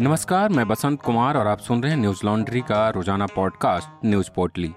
नमस्कार, मैं बसंत कुमार और आप सुन रहे हैं न्यूज़ लॉन्ड्री का रोज़ाना पॉडकास्ट, न्यूज़ पोर्टली।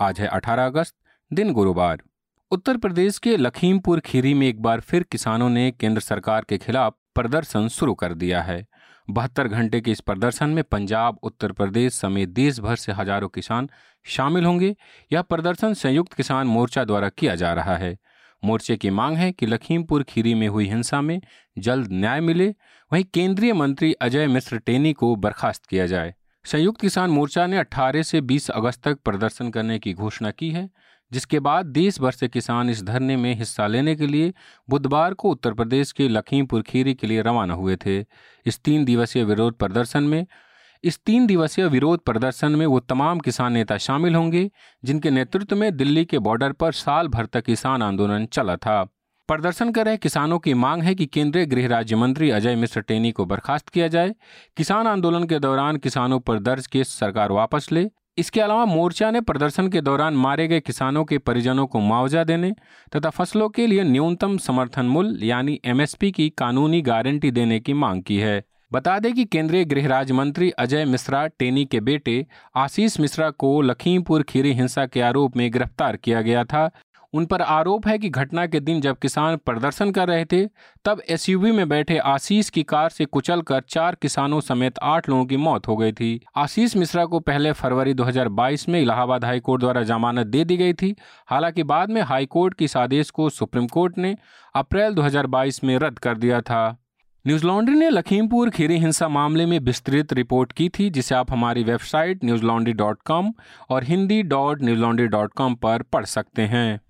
आज है 18 अगस्त, दिन गुरुवार। उत्तर प्रदेश के लखीमपुर खीरी में एक बार फिर किसानों ने केंद्र सरकार के खिलाफ प्रदर्शन शुरू कर दिया है। बहत्तर घंटे के इस प्रदर्शन में पंजाब, उत्तर प्रदेश समेत देश भर से हज़ारों किसान शामिल होंगे। यह प्रदर्शन संयुक्त किसान मोर्चा द्वारा किया जा रहा है। मोर्चे की मांग है कि लखीमपुर खीरी में हुई हिंसा में जल्द न्याय मिले। वहीं केंद्रीय मंत्री अजय मिश्र टेनी को बर्खास्त किया जाए। संयुक्त किसान मोर्चा ने 18 से 20 अगस्त तक प्रदर्शन करने की घोषणा की है, जिसके बाद देश भर से किसान इस धरने में हिस्सा लेने के लिए बुधवार को उत्तर प्रदेश के लखीमपुर खीरी के लिए रवाना हुए थे। इस तीन दिवसीय विरोध प्रदर्शन में इस तीन दिवसीय विरोध प्रदर्शन में वो तमाम किसान नेता शामिल होंगे, जिनके नेतृत्व में दिल्ली के बॉर्डर पर साल भर तक किसान आंदोलन चला था। प्रदर्शन कर रहे किसानों की मांग है कि केंद्रीय गृह राज्य मंत्री अजय मिश्र टेनी को बर्खास्त किया जाए। किसान आंदोलन के दौरान किसानों पर दर्ज केस सरकार वापस ले। इसके अलावा मोर्चा ने प्रदर्शन के दौरान मारे गए किसानों के परिजनों को मुआवजा देने तथा फ़सलों के लिए न्यूनतम समर्थन मूल्य यानी एमएसपी की कानूनी गारंटी देने की मांग की है। बता दें कि केंद्रीय गृह राज्य मंत्री अजय मिश्रा, टेनी के बेटे आशीष मिश्रा को लखीमपुर खीरी हिंसा के आरोप में गिरफ़्तार किया गया था। उन पर आरोप है कि घटना के दिन जब किसान प्रदर्शन कर रहे थे, तब एसयूवी में बैठे आशीष की कार से कुचलकर चार किसानों समेत आठ लोगों की मौत हो गई थी। आशीष मिश्रा को पहले फरवरी 2022 में इलाहाबाद हाईकोर्ट द्वारा जमानत दे दी गई थी। हालाँकि बाद में हाईकोर्ट के इस आदेश को सुप्रीम कोर्ट ने अप्रैल 2022 में रद्द कर दिया था। न्यूज़ लॉन्ड्री ने लखीमपुर खीरी हिंसा मामले में विस्तृत रिपोर्ट की थी, जिसे आप हमारी website Newslaundry dot com और Hindi dot Newslaundry dot com पर पढ़ सकते हैं।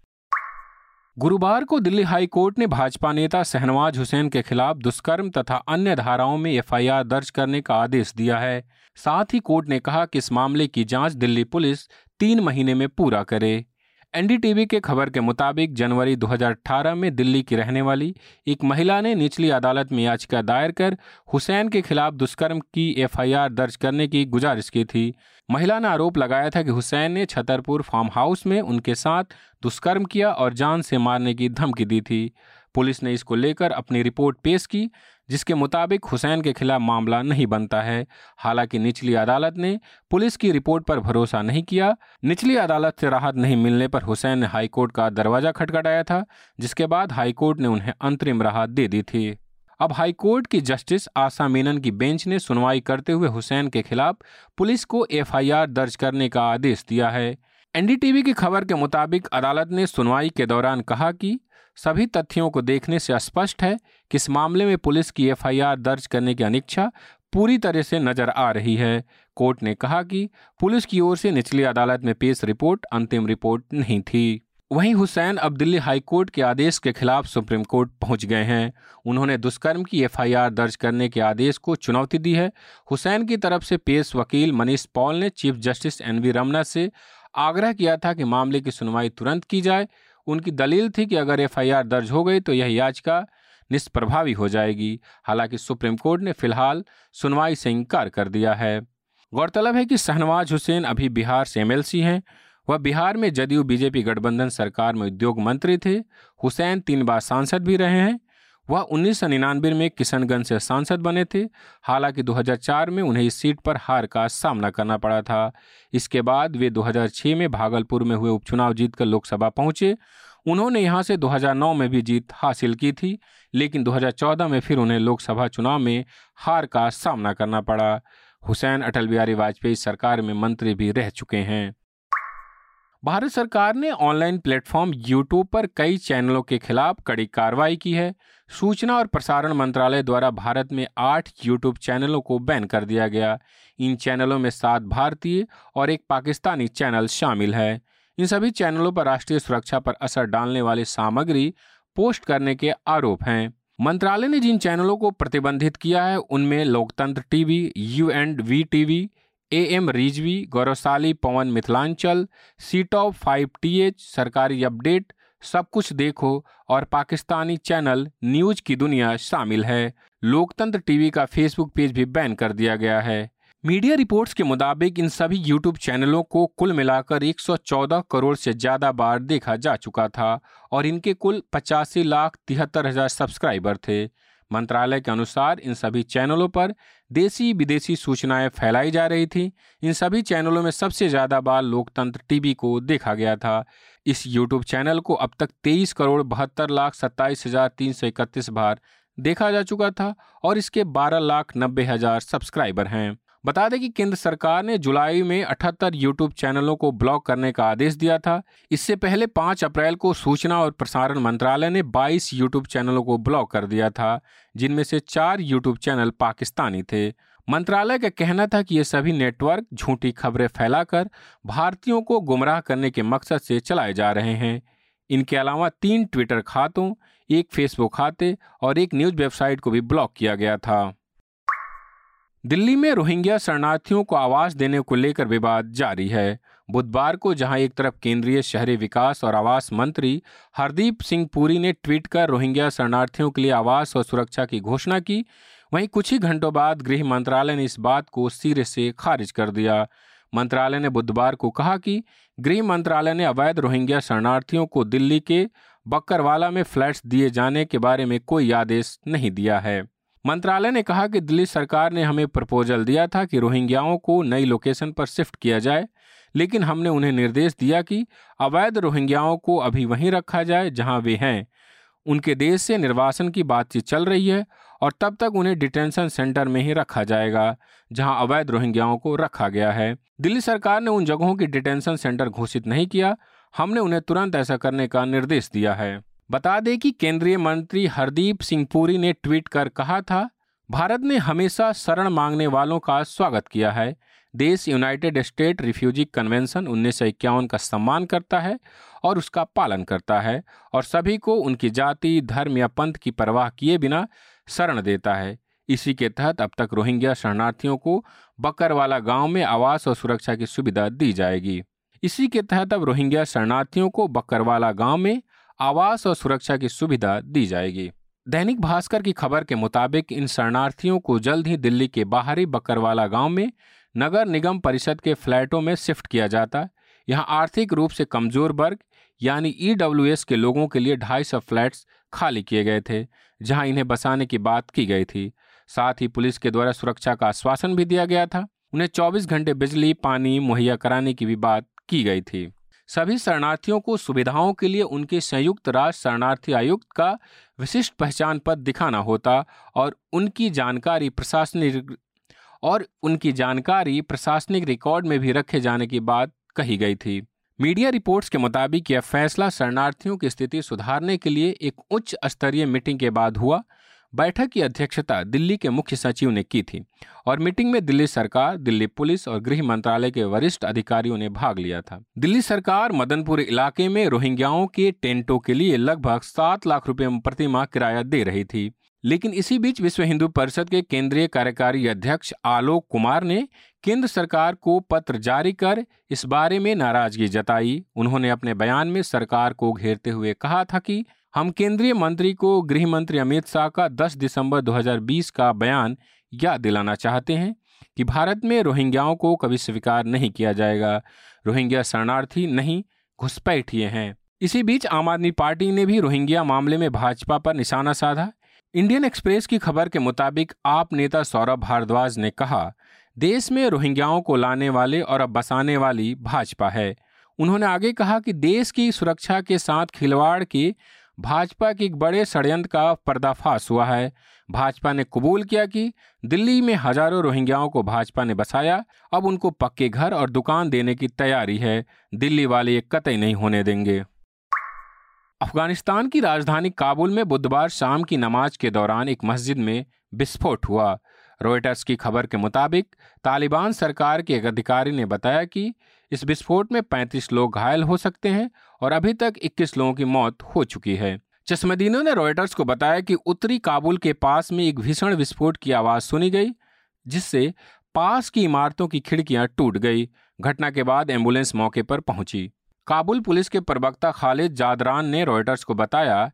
गुरुवार को दिल्ली हाई कोर्ट ने भाजपा नेता शहनवाज हुसैन के खिलाफ दुष्कर्म तथा अन्य धाराओं में एफआईआर दर्ज करने का आदेश दिया है। साथ ही कोर्ट ने कहा कि इस मामले की जाँच दिल्ली पुलिस तीन महीने में पूरा करे। एनडीटीवी के खबर के मुताबिक जनवरी 2018 में दिल्ली की रहने वाली एक महिला ने निचली अदालत में याचिका दायर कर हुसैन के खिलाफ दुष्कर्म की एफआईआर दर्ज करने की गुजारिश की थी। महिला ने आरोप लगाया था कि हुसैन ने छतरपुर फार्म हाउस में उनके साथ दुष्कर्म किया और जान से मारने की धमकी दी थी। पुलिस ने इसको लेकर अपनी रिपोर्ट पेश की। जिसके मुताबिक हुसैन के खिलाफ मामला नहीं बनता है। हालाँकि निचली अदालत ने पुलिस की रिपोर्ट पर भरोसा नहीं किया। निचली अदालत से राहत नहीं मिलने पर हुसैन ने हाईकोर्ट का दरवाज़ा खटखटाया था, जिसके बाद हाईकोर्ट ने उन्हें अंतरिम राहत दे दी थी। अब हाईकोर्ट की जस्टिस आशा मेनन की बेंच ने सुनवाई करते हुए हुसैन के खिलाफ पुलिस को एफआईआर दर्ज करने का आदेश दिया है। एनडीटीवी की खबर के मुताबिक अदालत ने सुनवाई के दौरान कहा कि सभी तथ्यों को देखने से स्पष्ट है कि इस मामले में पुलिस की एफआईआर दर्ज करने की अनिच्छा पूरी तरह से नज़र आ रही है। कोर्ट ने कहा कि पुलिस की ओर से निचली अदालत में पेश रिपोर्ट अंतिम रिपोर्ट नहीं थी। वहीं हुसैन अब दिल्ली हाईकोर्ट के आदेश के खिलाफ सुप्रीम कोर्ट पहुँच गए हैं। उन्होंने दुष्कर्म की एफआईआर दर्ज करने के आदेश को चुनौती दी है। हुसैन की तरफ़ से पेश वकील मनीष पॉल ने chief justice N V Ramana से आग्रह किया था कि मामले की सुनवाई तुरंत की जाए। उनकी दलील थी कि अगर एफआईआर दर्ज हो गई तो यह याचिका निष्प्रभावी हो जाएगी। हालाँकि सुप्रीम कोर्ट ने फ़िलहाल सुनवाई से इनकार कर दिया है। गौरतलब है कि शहनवाज हुसैन अभी बिहार से एमएलसी हैं। वह बिहार में जदयू बीजेपी गठबंधन सरकार में उद्योग मंत्री थे। हुसैन तीन बार सांसद भी रहे हैं। वह उन्नीस सौ निन्यानबे में किशनगंज से सांसद बने थे। हालाँकि 2004 में उन्हें इस सीट पर हार का सामना करना पड़ा था। इसके बाद वे 2006 में भागलपुर में हुए उपचुनाव जीतकर लोकसभा पहुँचे। उन्होंने यहाँ से 2009 में भी जीत हासिल की थी, लेकिन 2014 में फिर उन्हें लोकसभा चुनाव में हार का सामना करना पड़ा। हुसैन अटल बिहारी वाजपेयी सरकार में मंत्री भी रह चुके हैं। भारत सरकार ने ऑनलाइन प्लेटफॉर्म यूट्यूब पर कई चैनलों के खिलाफ कड़ी कार्रवाई की है। सूचना और प्रसारण मंत्रालय द्वारा भारत में आठ यूट्यूब चैनलों को बैन कर दिया गया। इन चैनलों में सात भारतीय और एक पाकिस्तानी चैनल शामिल है। इन सभी चैनलों पर राष्ट्रीय सुरक्षा पर असर डालने वाली सामग्री पोस्ट करने के आरोप हैं। मंत्रालय ने जिन चैनलों को प्रतिबंधित किया है, उनमें Loktantra TV U and V TV A M Rizvi, गौरवशाली पवन Mithilanchal C top five T H सरकारी अपडेट सब कुछ देखो और पाकिस्तानी चैनल न्यूज़ की दुनिया शामिल है। लोकतंत्र टीवी का फेसबुक पेज भी बैन कर दिया गया है। मीडिया रिपोर्ट्स के मुताबिक इन सभी यूट्यूब चैनलों को कुल मिलाकर 114 करोड़ से ज़्यादा बार देखा जा चुका था और इनके कुल पचासी लाख तिहत्तर हज़ार सब्सक्राइबर थे। मंत्रालय के अनुसार इन सभी चैनलों पर देसी विदेशी सूचनाएँ फैलाई जा रही थी। इन सभी चैनलों में सबसे ज़्यादा बार लोकतंत्र टीवी को देखा गया था। इस यूट्यूब चैनल को अब तक तेईस करोड़ बहत्तर लाख सत्ताईस हज़ार तीन सौ इकतीस बार देखा जा चुका था और इसके बारह लाख नब्बे हज़ार सब्सक्राइबर हैं। बता दें कि केंद्र सरकार ने जुलाई में 78 यूट्यूब चैनलों को ब्लॉक करने का आदेश दिया था। इससे पहले 5 अप्रैल को सूचना और प्रसारण मंत्रालय ने 22 यूट्यूब चैनलों को ब्लॉक कर दिया था, जिनमें से चार यूट्यूब चैनल पाकिस्तानी थे। मंत्रालय का कहना था कि ये सभी नेटवर्क झूठी खबरें फैलाकर भारतीयों को गुमराह करने के मकसद से चलाए जा रहे हैं। इनके अलावा तीन ट्विटर खातों, एक फेसबुक खाते और एक न्यूज़ वेबसाइट को भी ब्लॉक किया गया था। दिल्ली में रोहिंग्या शरणार्थियों को आवास देने को लेकर विवाद जारी है। बुधवार को जहाँ एक तरफ़ केंद्रीय शहरी विकास और आवास मंत्री हरदीप सिंह पुरी ने ट्वीट कर रोहिंग्या शरणार्थियों के लिए आवास और सुरक्षा की घोषणा की, वहीं कुछ ही घंटों बाद गृह मंत्रालय ने इस बात को सिरे से खारिज कर दिया। मंत्रालय ने बुधवार को कहा कि गृह मंत्रालय ने अवैध रोहिंग्या शरणार्थियों को दिल्ली के बक्करवाला में फ्लैट्स दिए जाने के बारे में कोई आदेश नहीं दिया है। मंत्रालय ने कहा कि दिल्ली सरकार ने हमें प्रपोजल दिया था कि रोहिंग्याओं को नई लोकेशन पर शिफ्ट किया जाए, लेकिन हमने उन्हें निर्देश दिया कि अवैध रोहिंग्याओं को अभी वहीं रखा जाए जहाँ वे हैं। उनके देश से निर्वासन की बातचीत चल रही है और तब तक उन्हें डिटेंशन सेंटर में ही रखा जाएगा, जहाँ अवैध रोहिंग्याओं को रखा गया है। दिल्ली सरकार ने उन जगहों की डिटेंशन सेंटर घोषित नहीं किया। हमने उन्हें तुरंत ऐसा करने का निर्देश दिया है। बता दें कि केंद्रीय मंत्री हरदीप सिंह पुरी ने ट्वीट कर कहा था, भारत ने हमेशा शरण मांगने वालों का स्वागत किया है। देश यूनाइटेड स्टेट रिफ्यूजी कन्वेंशन उन्नीस सौ इक्यावन का सम्मान करता है और उसका पालन करता है और सभी को उनकी जाति, धर्म या पंथ की परवाह किए बिना शरण देता है। इसी के तहत अब तक रोहिंग्या शरणार्थियों को बकरवाला गाँव में आवास और सुरक्षा की सुविधा दी जाएगी। इसी के तहत अब रोहिंग्या शरणार्थियों को बकरवाला गाँव में आवास और सुरक्षा की सुविधा दी जाएगी। दैनिक भास्कर की खबर के मुताबिक इन शरणार्थियों को जल्द ही दिल्ली के बाहरी बकरवाला गाँव में नगर निगम परिषद के फ्लैटों में शिफ्ट किया जाता। यहाँ आर्थिक रूप से कमज़ोर वर्ग, यानी ईडब्ल्यूएस के लोगों के लिए ढाई सौ फ्लैट्स खाली किए गए थे, जहाँ इन्हें बसाने की बात की गई थी। साथ ही पुलिस के द्वारा सुरक्षा का आश्वासन भी दिया गया था। उन्हें 24 घंटे बिजली, पानी मुहैया कराने की भी बात की गई थी। सभी शरणार्थियों को सुविधाओं के लिए उनके संयुक्त राष्ट्र शरणार्थी आयुक्त का विशिष्ट पहचान पत्र दिखाना होता और उनकी जानकारी प्रशासनिक और उनकी जानकारी प्रशासनिक रिकॉर्ड में भी रखे जाने की बात कही गई थी। मीडिया रिपोर्ट्स के मुताबिक यह फैसला शरणार्थियों की स्थिति सुधारने के लिए एक उच्च स्तरीय मीटिंग के बाद हुआ। बैठक की अध्यक्षता दिल्ली के मुख्य सचिव ने की थी और मीटिंग में दिल्ली सरकार, दिल्ली पुलिस और गृह मंत्रालय के वरिष्ठ अधिकारियों ने भाग लिया था। दिल्ली सरकार मदनपुर इलाके में रोहिंग्याओं के टेंटों के लिए लगभग सात लाख रुपए प्रति माह किराया दे रही थी। लेकिन इसी बीच विश्व हिंदू परिषद के केंद्रीय कार्यकारी अध्यक्ष आलोक कुमार ने केंद्र सरकार को पत्र जारी कर इस बारे में नाराज़गी जताई। उन्होंने अपने बयान में सरकार को घेरते हुए कहा था कि हम केंद्रीय मंत्री को गृह मंत्री अमित शाह का 10 दिसंबर 2020 का बयान याद दिलाना चाहते हैं कि भारत में रोहिंग्याओं को कभी स्वीकार नहीं किया जाएगा। रोहिंग्या शरणार्थी नहीं घुसपैठिए हैं। इसी बीच आम आदमी पार्टी ने भी रोहिंग्या मामले में भाजपा पर निशाना साधा। इंडियन एक्सप्रेस की खबर के मुताबिक आप नेता सौरभ भारद्वाज ने कहा, देश में रोहिंग्याओं को लाने वाले और अब बसाने वाली भाजपा है। उन्होंने आगे कहा कि देश की सुरक्षा के साथ खिलवाड़ के भाजपा के एक बड़े षडयंत्र का पर्दाफाश हुआ है। भाजपा ने कबूल किया कि दिल्ली में हज़ारों रोहिंग्याओं को भाजपा ने बसाया, अब उनको पक्के घर और दुकान देने की तैयारी है। दिल्ली वाले ये कतई नहीं होने देंगे। अफ़गानिस्तान की राजधानी काबुल में बुधवार शाम की नमाज़ के दौरान एक मस्जिद में विस्फोट हुआ। रॉयटर्स की खबर के मुताबिक, तालिबान सरकार के एक अधिकारी ने बताया कि इस विस्फोट में 35 लोग घायल हो सकते हैं और अभी तक 21 लोगों की मौत हो चुकी है। चश्मदीनों ने रॉयटर्स को बताया कि उत्तरी काबुल के पास में एक भीषण विस्फोट की आवाज़ सुनी गई, जिससे पास की इमारतों की खिड़कियाँ टूट गई। घटना के बाद एंबुलेंस मौके पर पहुँची। काबुल पुलिस के प्रवक्ता खालिद जादरान ने रॉयटर्स को बताया,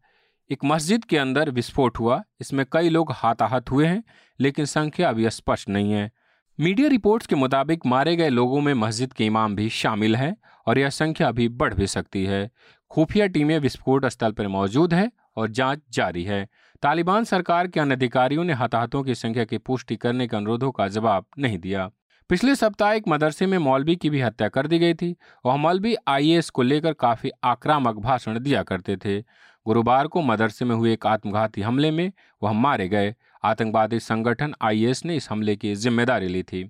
एक मस्जिद के अंदर विस्फोट हुआ। इसमें कई लोग हाथाहत हुए हैं, लेकिन संख्या अभी स्पष्ट नहीं है। मीडिया रिपोर्ट्स के मुताबिक मारे गए लोगों में मस्जिद के इमाम भी शामिल हैं और यह संख्या अभी बढ़ भी सकती है। खुफिया टीमें विस्फोट स्थल पर मौजूद है और जाँच जारी है। तालिबान सरकार के अन्य अधिकारियों ने हताहतों की संख्या की पुष्टि करने के अनुरोधों का जवाब नहीं दिया। पिछले सप्ताह एक मदरसे में मौलवी की भी हत्या कर दी गई थी वह मौलवी आईएएस को लेकर काफ़ी आक्रामक भाषण दिया करते थे। गुरुवार को मदरसे में हुए एक आत्मघाती हमले में वह मारे गए आतंकवादी संगठन आईएस ने इस हमले की ज़िम्मेदारी ली थी।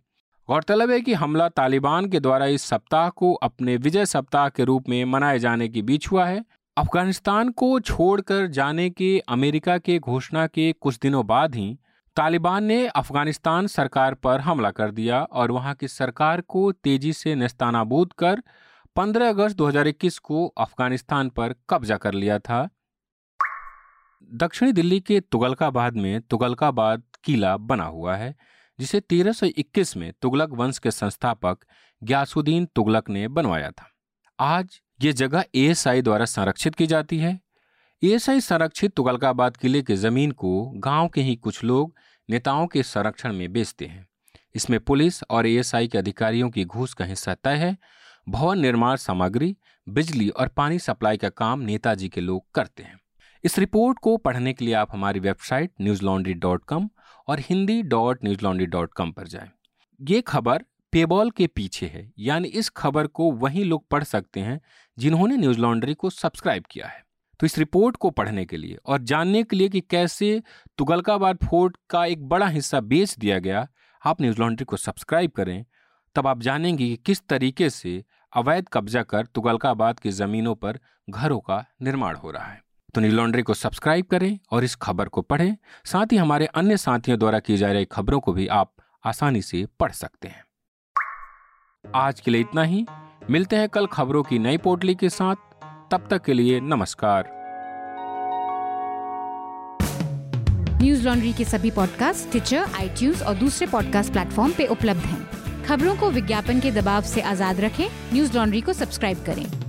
गौरतलब है कि हमला तालिबान के द्वारा इस सप्ताह को अपने विजय सप्ताह के रूप में मनाए जाने के बीच हुआ है। अफ़गानिस्तान को छोड़कर जाने के अमेरिका के घोषणा के कुछ दिनों बाद ही तालिबान ने अफ़गानिस्तान सरकार पर हमला कर दिया और वहाँ की सरकार को तेज़ी से निस्तानाबूद कर 15 अगस्त 2021 को अफ़गानिस्तान पर कब्जा कर लिया था। दक्षिणी दिल्ली के तुगलकाबाद में तुगलकाबाद किला बना हुआ है, जिसे 1321 में तुगलक वंश के संस्थापक ग्यासुद्दीन तुगलक ने बनवाया था। आज ये जगह एएसआई द्वारा संरक्षित की जाती है। एएसआई संरक्षित तुगलकाबाद किले के ज़मीन को गाँव के ही कुछ लोग नेताओं के संरक्षण में बेचते हैं। इसमें पुलिस और एएसआई के अधिकारियों की घूस का हिस्सा तय है, भवन निर्माण सामग्री, बिजली और पानी सप्लाई का काम नेताजी के लोग करते हैं। इस रिपोर्ट को पढ़ने के लिए आप हमारी website Newslaundry dot com और Hindi dot Newslaundry dot com पर जाएँ। ये खबर पेबॉल के पीछे है, यानी इस खबर को वही लोग पढ़ सकते हैं जिन्होंने न्यूज़ लॉन्ड्री को सब्सक्राइब किया है तो इस रिपोर्ट को पढ़ने के लिए और जानने के लिए कि कैसे तुगलकाबाद फोर्ट का एक बड़ा हिस्सा बेच दिया गया, आप न्यूज़ लॉन्ड्री को सब्सक्राइब करें, तब आप जानेंगे कि किस तरीके से अवैध कब्जा कर तुगलकाबाद की जमीनों पर घरों का निर्माण हो रहा है तो न्यूज़ लॉन्ड्री को सब्सक्राइब करें और इस खबर को पढ़ें। साथ ही हमारे अन्य साथियों द्वारा की जा रही खबरों को भी आप आसानी से पढ़ सकते हैं। आज के लिए इतना ही। मिलते हैं कल खबरों की नई पोटली के साथ। तब तक के लिए नमस्कार। न्यूज़ लॉन्ड्री के सभी पॉडकास्ट ट्विटर आई और दूसरे पॉडकास्ट प्लेटफॉर्म पे उपलब्ध हैं। खबरों को विज्ञापन के दबाव से आज़ाद रखें। न्यूज़ लॉन्ड्री को सब्सक्राइब करें।